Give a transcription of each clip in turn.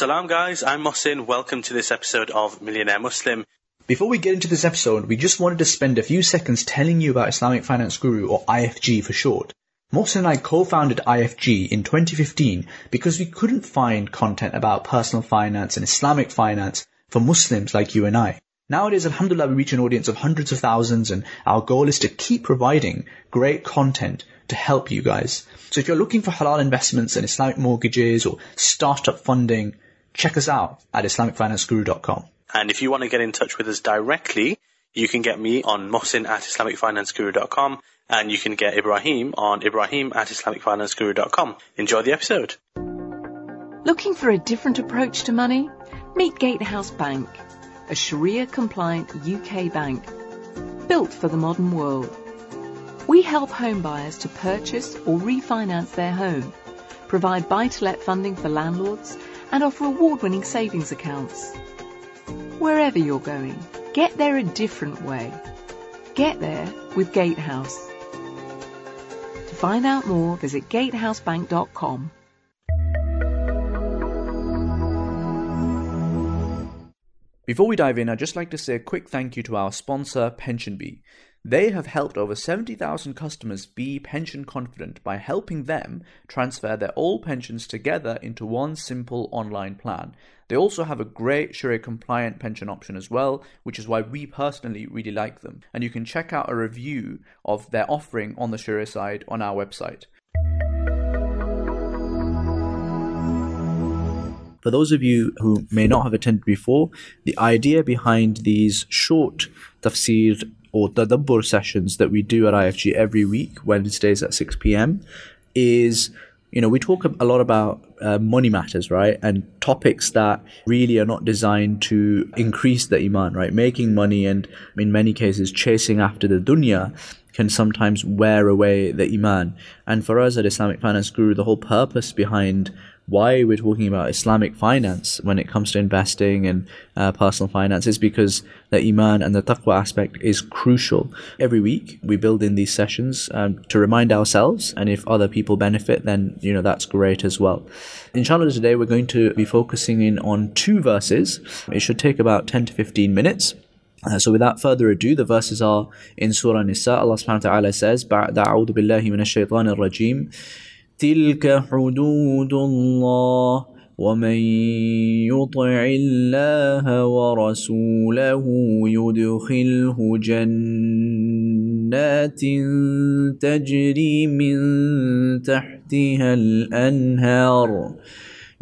Salam guys, I'm Mohsin. Welcome to this episode of Millionaire Muslim. Before we get into this episode, we just wanted to spend a few seconds telling you about Islamic Finance Guru, or IFG for short. Mohsin and I co-founded IFG in 2015 because we couldn't find content about personal finance and Islamic finance for Muslims like you and I. Nowadays, alhamdulillah, we reach an audience of hundreds of thousands and our goal is to keep providing great content to help you guys. So if you're looking for halal investments and Islamic mortgages or startup funding, check us out at IslamicFinanceGuru.com. And if you want to get in touch with us directly, you can get me on Mohsin at IslamicFinanceGuru.com and you can get Ibrahim on Ibrahim at IslamicFinanceGuru.com. Enjoy the episode. Looking for a different approach to money? Meet Gatehouse Bank a Sharia compliant UK bank built for the modern world. We help home buyers to purchase or refinance their home, provide buy to let funding for landlords, and offer award winning savings accounts. Wherever you're going, get there a different way. Get there with Gatehouse. To find out more, visit gatehousebank.com. Before we dive in, I'd just like to say a quick thank you to our sponsor, PensionBee. They have helped over 70,000 customers be pension confident by helping them transfer their old pensions together into one simple online plan. They also have a great Sharia compliant pension option as well, which is why we personally really like them. And you can check out a review of their offering on the Sharia side on our website. For those of you who may not have attended before, the idea behind these short tafsir or tadabbur sessions that we do at IFG every week, Wednesdays at 6 p.m., is you know, we talk a lot about uh, money matters, right? And topics that really are not designed to increase the iman, right? Making money and in many cases chasing after the dunya can sometimes wear away the iman. And for us at Islamic Finance Guru, the whole purpose behind why we're talking about Islamic finance when it comes to investing and uh, personal finance is because the iman and the taqwa aspect is crucial. Every week we build in these sessions um, to remind ourselves, and if other people benefit, then you know that's great as well. Inshallah, today we're going to be focusing in on two verses. It should take about 10 to 15 minutes. Uh, so without further ado, the verses are in Surah Nisa. Allah subhanahu wa ta'ala says, بَعْدَ أَعُوذُ بِاللَّهِ مِنَ الشَّيْطَانِ الرَّجِيمِ تلك حدود الله ومن يطع الله ورسوله يدخله جنات تجري من تحتها الانهار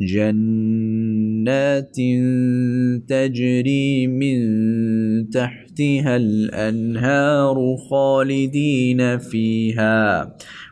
جنات تجري من تحتها الانهار خالدين فيها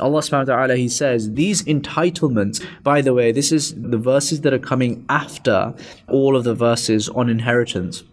Allah subhanahu wa ta'ala, He says, these entitlements, by the way, this is the verses that are coming after all of the verses on inheritance.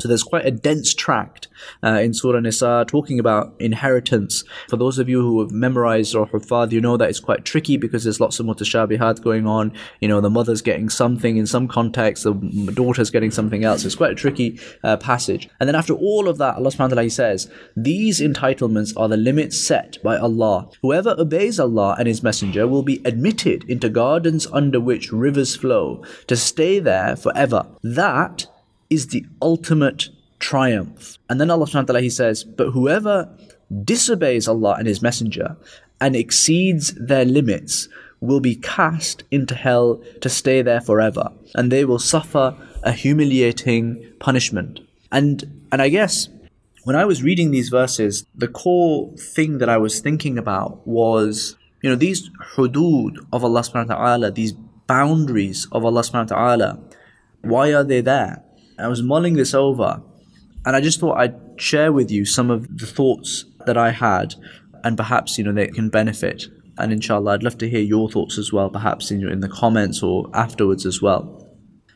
So there's quite a dense tract uh, in Surah Nisa talking about inheritance. For those of you who have memorized or Hufad, you know that it's quite tricky because there's lots of mutashabihat going on. You know, the mother's getting something in some context, the daughter's getting something else. It's quite a tricky uh, passage. And then after all of that, Allah subhanahu wa ta'ala says, These entitlements are the limits set by Allah. Whoever obeys Allah and His Messenger will be admitted into gardens under which rivers flow to stay there forever. That is the ultimate triumph. And then Allah subhanahu wa ta'ala he says, But whoever disobeys Allah and His Messenger and exceeds their limits will be cast into hell to stay there forever. And they will suffer a humiliating punishment. And and I guess when I was reading these verses, the core thing that I was thinking about was, you know, these hudud of Allah subhanahu wa ta'ala, these boundaries of Allah subhanahu wa ta'ala, why are they there? I was mulling this over, and I just thought I'd share with you some of the thoughts that I had, and perhaps you know they can benefit. And inshallah, I'd love to hear your thoughts as well, perhaps in in the comments or afterwards as well.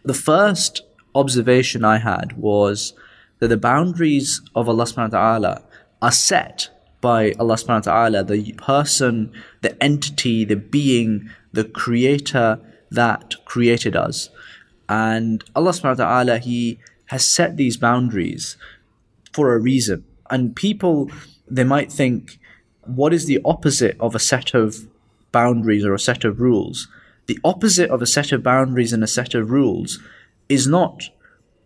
The first observation I had was that the boundaries of Allah subhanahu wa ta'ala are set by Allah subhanahu wa ta'ala, the person, the entity, the being, the creator that created us. And Allah subhanahu wa ta'ala, He has set these boundaries for a reason. And people, they might think, what is the opposite of a set of boundaries or a set of rules? The opposite of a set of boundaries and a set of rules is not,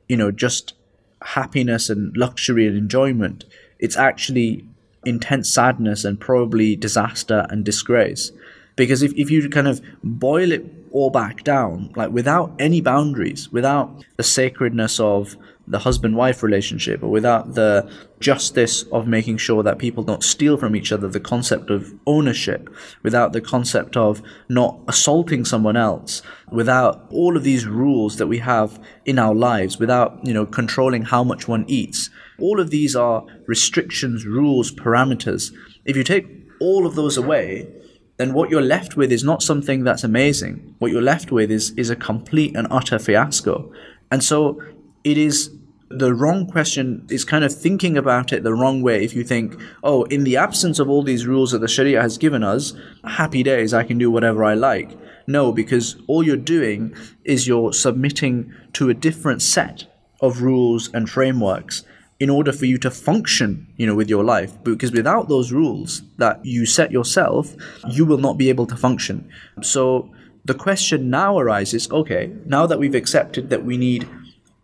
you know, just happiness and luxury and enjoyment. It's actually intense sadness and probably disaster and disgrace. Because if, if you kind of boil it all back down, like without any boundaries, without the sacredness of the husband wife relationship, or without the justice of making sure that people don't steal from each other, the concept of ownership, without the concept of not assaulting someone else, without all of these rules that we have in our lives, without, you know, controlling how much one eats. All of these are restrictions, rules, parameters. If you take all of those away, then what you're left with is not something that's amazing. What you're left with is, is a complete and utter fiasco. And so it is the wrong question is kind of thinking about it the wrong way if you think, oh, in the absence of all these rules that the Sharia has given us, happy days, I can do whatever I like. No, because all you're doing is you're submitting to a different set of rules and frameworks in order for you to function, you know, with your life. Because without those rules that you set yourself, you will not be able to function. So the question now arises, okay, now that we've accepted that we need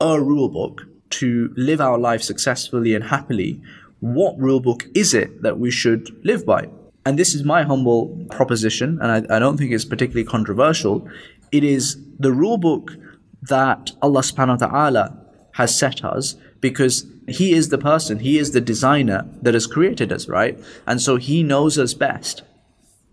a rule book to live our life successfully and happily, what rule book is it that we should live by? And this is my humble proposition, and I, I don't think it's particularly controversial. It is the rule book that Allah subhanahu wa ta'ala has set us because he is the person, he is the designer that has created us, right? And so he knows us best.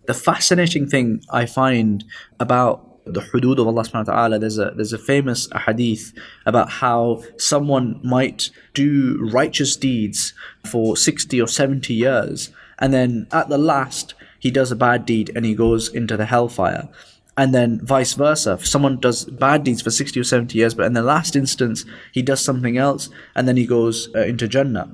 The fascinating thing I find about the hudud of Allah subhanahu wa ta'ala, there's a there's a famous hadith about how someone might do righteous deeds for 60 or 70 years, and then at the last he does a bad deed and he goes into the hellfire and then vice versa. If someone does bad deeds for 60 or 70 years, but in the last instance, he does something else, and then he goes uh, into Jannah.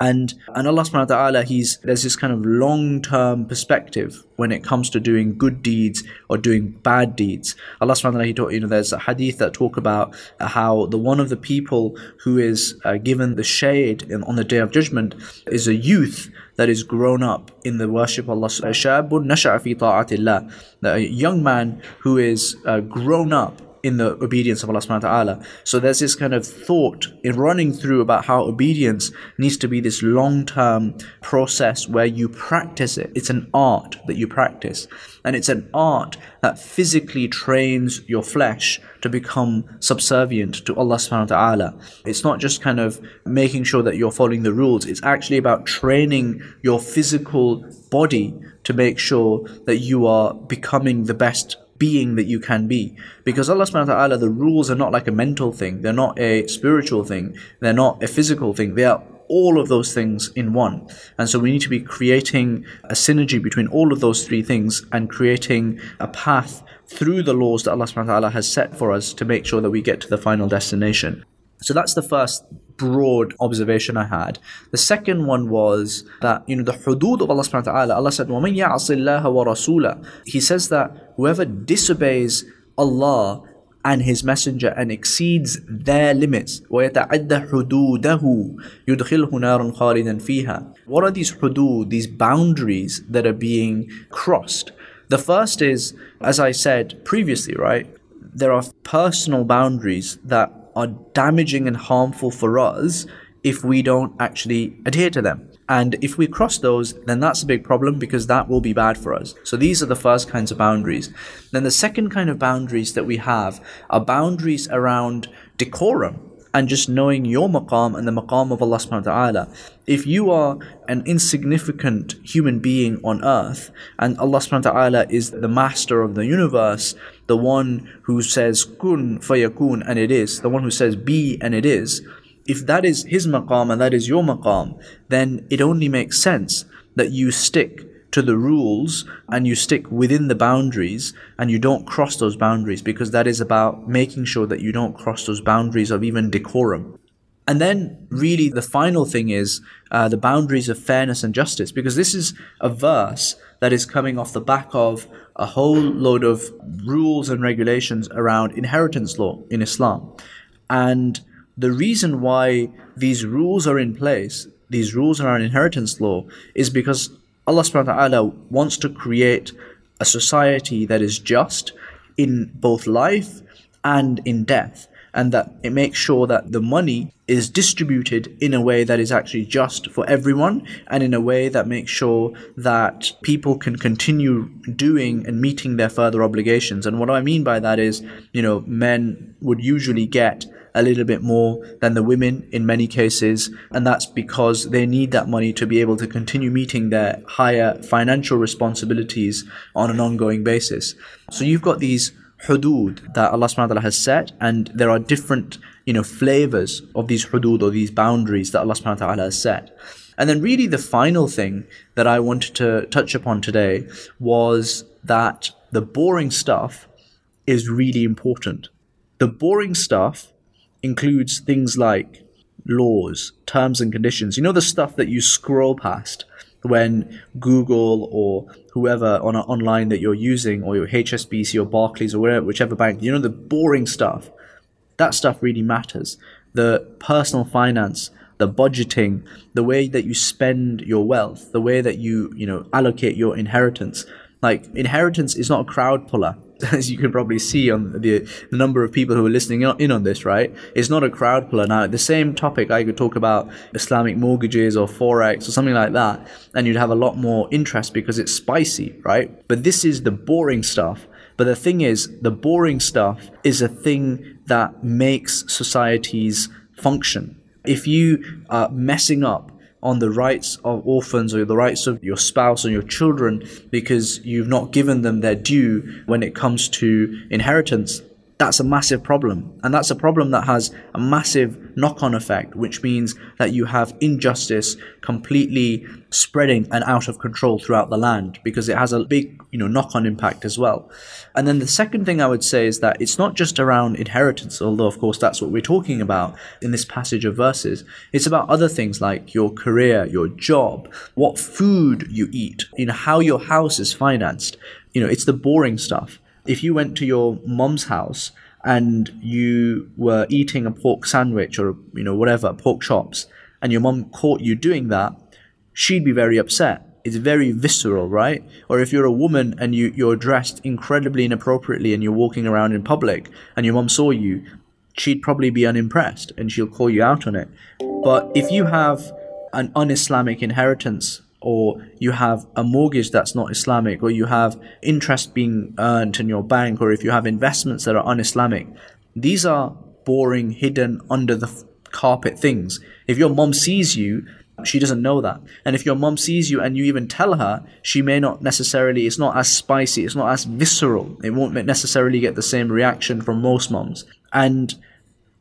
And, and Allah subhanahu wa ta'ala, he's, there's this kind of long-term perspective when it comes to doing good deeds or doing bad deeds. Allah subhanahu wa ta'ala, he taught, you know, there's a hadith that talk about how the one of the people who is uh, given the shade in, on the day of judgment is a youth that is grown up in the worship of Allah. Subhanahu wa ta'ala. A young man who is uh, grown up in the obedience of Allah subhanahu wa ta'ala. So there's this kind of thought in running through about how obedience needs to be this long term process where you practice it. It's an art that you practice. And it's an art that physically trains your flesh to become subservient to Allah subhanahu wa ta'ala. It's not just kind of making sure that you're following the rules. It's actually about training your physical body to make sure that you are becoming the best being that you can be. Because Allah subhanahu wa ta'ala, the rules are not like a mental thing, they're not a spiritual thing, they're not a physical thing, they are all of those things in one. And so we need to be creating a synergy between all of those three things and creating a path through the laws that Allah subhanahu wa ta'ala has set for us to make sure that we get to the final destination. So that's the first broad observation I had. The second one was that, you know, the hudud of Allah subhanahu wa ta'ala, Allah said, وَمَن يَعْصِ اللَّهَ وَرَسُولَهُ He says that whoever disobeys Allah and His Messenger and exceeds their limits, وَيَتَعَدَّ حُدُودَهُ يُدْخِلْهُ نَارًا خَالِدًا فِيهَا What are these hudud, these boundaries that are being crossed? The first is, as I said previously, right, there are personal boundaries that are damaging and harmful for us if we don't actually adhere to them. And if we cross those, then that's a big problem because that will be bad for us. So these are the first kinds of boundaries. Then the second kind of boundaries that we have are boundaries around decorum and just knowing your maqam and the maqam of Allah subhanahu wa ta'ala. If you are an insignificant human being on earth and Allah subhanahu wa ta'ala is the master of the universe, the one who says kun fayakun and it is, the one who says be and it is, if that is his maqam and that is your maqam, then it only makes sense that you stick to the rules and you stick within the boundaries and you don't cross those boundaries because that is about making sure that you don't cross those boundaries of even decorum. And then, really, the final thing is uh, the boundaries of fairness and justice, because this is a verse that is coming off the back of a whole load of rules and regulations around inheritance law in Islam. And the reason why these rules are in place, these rules around inheritance law, is because Allah subhanahu wa ta'ala wants to create a society that is just in both life and in death and that it makes sure that the money is distributed in a way that is actually just for everyone and in a way that makes sure that people can continue doing and meeting their further obligations. And what I mean by that is, you know, men would usually get a little bit more than the women in many cases, and that's because they need that money to be able to continue meeting their higher financial responsibilities on an ongoing basis. So you've got these hudud that Allah subhanahu wa ta'ala has set and there are different you know flavors of these hudud or these boundaries that Allah subhanahu wa ta'ala has set and then really the final thing that I wanted to touch upon today was that the boring stuff is really important the boring stuff includes things like laws terms and conditions you know the stuff that you scroll past when Google or whoever on a, online that you're using, or your HSBC or Barclays or whatever, whichever bank, you know, the boring stuff, that stuff really matters. The personal finance, the budgeting, the way that you spend your wealth, the way that you, you know, allocate your inheritance. Like, inheritance is not a crowd puller. as you can probably see on the, the number of people who are listening in on this, right? It's not a crowd puller. Now, the same topic, I could talk about Islamic mortgages or Forex or something like that, and you'd have a lot more interest because it's spicy, right? But this is the boring stuff. But the thing is, the boring stuff is a thing that makes societies function. If you are messing up on the rights of orphans or the rights of your spouse and your children because you've not given them their due when it comes to inheritance, that's a massive problem. And that's a problem that has a massive knock on effect, which means that you have injustice completely spreading and out of control throughout the land because it has a big, you know, knock on impact as well. And then the second thing I would say is that it's not just around inheritance, although of course that's what we're talking about in this passage of verses. It's about other things like your career, your job, what food you eat, you know, how your house is financed. You know, it's the boring stuff if you went to your mom's house and you were eating a pork sandwich or you know whatever pork chops and your mom caught you doing that she'd be very upset. It's very visceral right? Or if you're a woman and you you're dressed incredibly inappropriately and you're walking around in public and your mom saw you she'd probably be unimpressed and she'll call you out on it. But if you have an un-islamic inheritance or you have a mortgage that's not Islamic, or you have interest being earned in your bank, or if you have investments that are un Islamic, these are boring, hidden under the carpet things. If your mom sees you, she doesn't know that. And if your mom sees you and you even tell her, she may not necessarily, it's not as spicy, it's not as visceral. It won't necessarily get the same reaction from most moms. And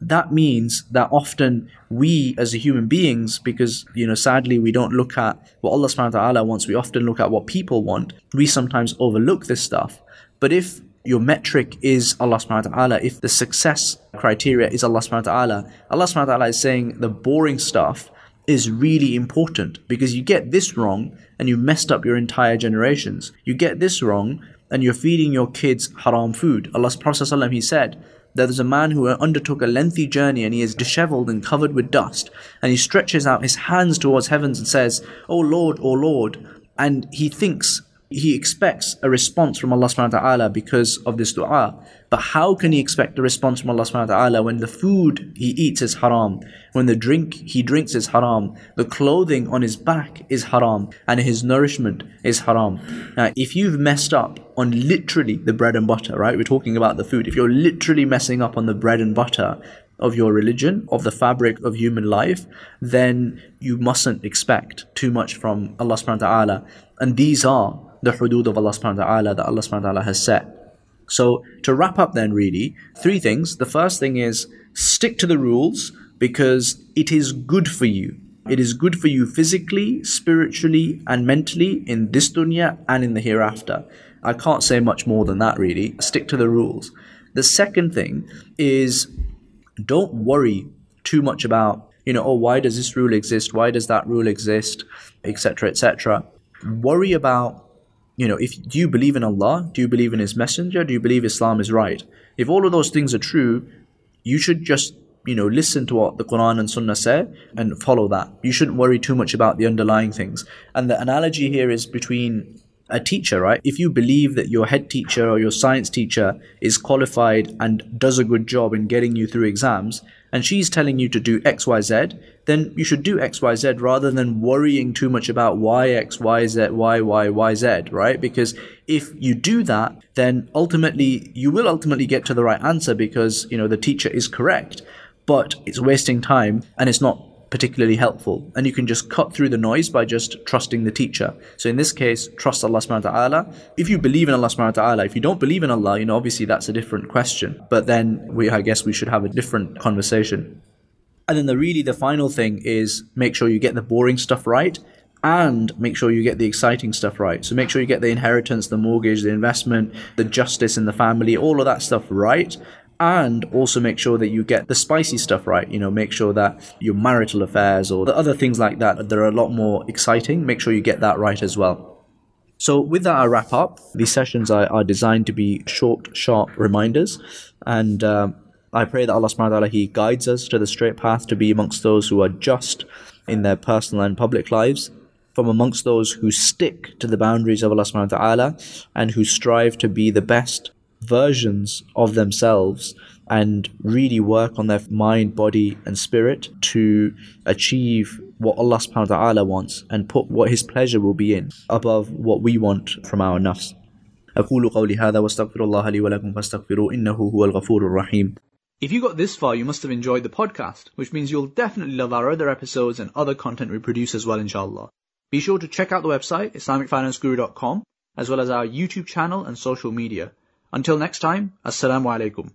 that means that often we as human beings, because you know, sadly we don't look at what Allah subhanahu wa ta'ala wants, we often look at what people want, we sometimes overlook this stuff. But if your metric is Allah subhanahu wa ta'ala, if the success criteria is Allah subhanahu wa ta'ala, Allah subhanahu wa ta'ala is saying the boring stuff is really important because you get this wrong and you messed up your entire generations. You get this wrong and you're feeding your kids haram food. Allah's Prophet he said, there is a man who undertook a lengthy journey and he is disheveled and covered with dust. And he stretches out his hands towards heavens and says, O Lord, O Lord. And he thinks, he expects a response from Allah subhanahu wa ta'ala because of this dua. But how can he expect a response from Allah subhanahu wa ta'ala when the food he eats is haram, when the drink he drinks is haram, the clothing on his back is haram, and his nourishment is haram? Now, if you've messed up on literally the bread and butter, right? We're talking about the food. If you're literally messing up on the bread and butter of your religion, of the fabric of human life, then you mustn't expect too much from Allah subhanahu wa ta'ala. And these are the hudud of Allah subhanahu wa ta'ala that Allah subhanahu wa ta'ala has set. So to wrap up then really, three things. The first thing is stick to the rules because it is good for you. It is good for you physically, spiritually, and mentally in this dunya and in the hereafter. I can't say much more than that really. Stick to the rules. The second thing is don't worry too much about you know, oh, why does this rule exist? Why does that rule exist? Etc. Etc. Worry about you know, if do you believe in Allah? Do you believe in His Messenger? Do you believe Islam is right? If all of those things are true, you should just you know listen to what the Quran and Sunnah say and follow that. You shouldn't worry too much about the underlying things. And the analogy here is between a teacher, right? If you believe that your head teacher or your science teacher is qualified and does a good job in getting you through exams, and she's telling you to do X, Y, Z, then you should do X, Y, Z rather than worrying too much about Y, X, Y, Z, Y, Y, Y, Z, right? Because if you do that, then ultimately you will ultimately get to the right answer because, you know, the teacher is correct. But it's wasting time and it's not particularly helpful. And you can just cut through the noise by just trusting the teacher. So in this case, trust Allah subhanahu wa ta'ala. If you believe in Allah subhanahu wa ta'ala, if you don't believe in Allah, you know, obviously that's a different question. But then we I guess we should have a different conversation. And then the really the final thing is make sure you get the boring stuff right and make sure you get the exciting stuff right. So make sure you get the inheritance, the mortgage, the investment, the justice in the family, all of that stuff right and also make sure that you get the spicy stuff right. You know, make sure that your marital affairs or the other things like that that are a lot more exciting, make sure you get that right as well. So, with that, I wrap up. These sessions are, are designed to be short, sharp reminders, and um, I pray that Allah subhanahu wa ta'ala He guides us to the straight path to be amongst those who are just in their personal and public lives, from amongst those who stick to the boundaries of Allah subhanahu wa ta'ala and who strive to be the best versions of themselves and really work on their mind, body, and spirit to achieve what Allah subhanahu wa ta'ala wants and put what His pleasure will be in above what we want from our nafs. أقول قولي هذا واستغفر الله لي ولكم فاستغفروه إنه هو الغفور الرحيم If you got this far, you must have enjoyed the podcast, which means you'll definitely love our other episodes and other content we produce as well, inshallah. Be sure to check out the website, IslamicFinanceGuru.com, as well as our YouTube channel and social media. Until next time, Assalamu alaikum.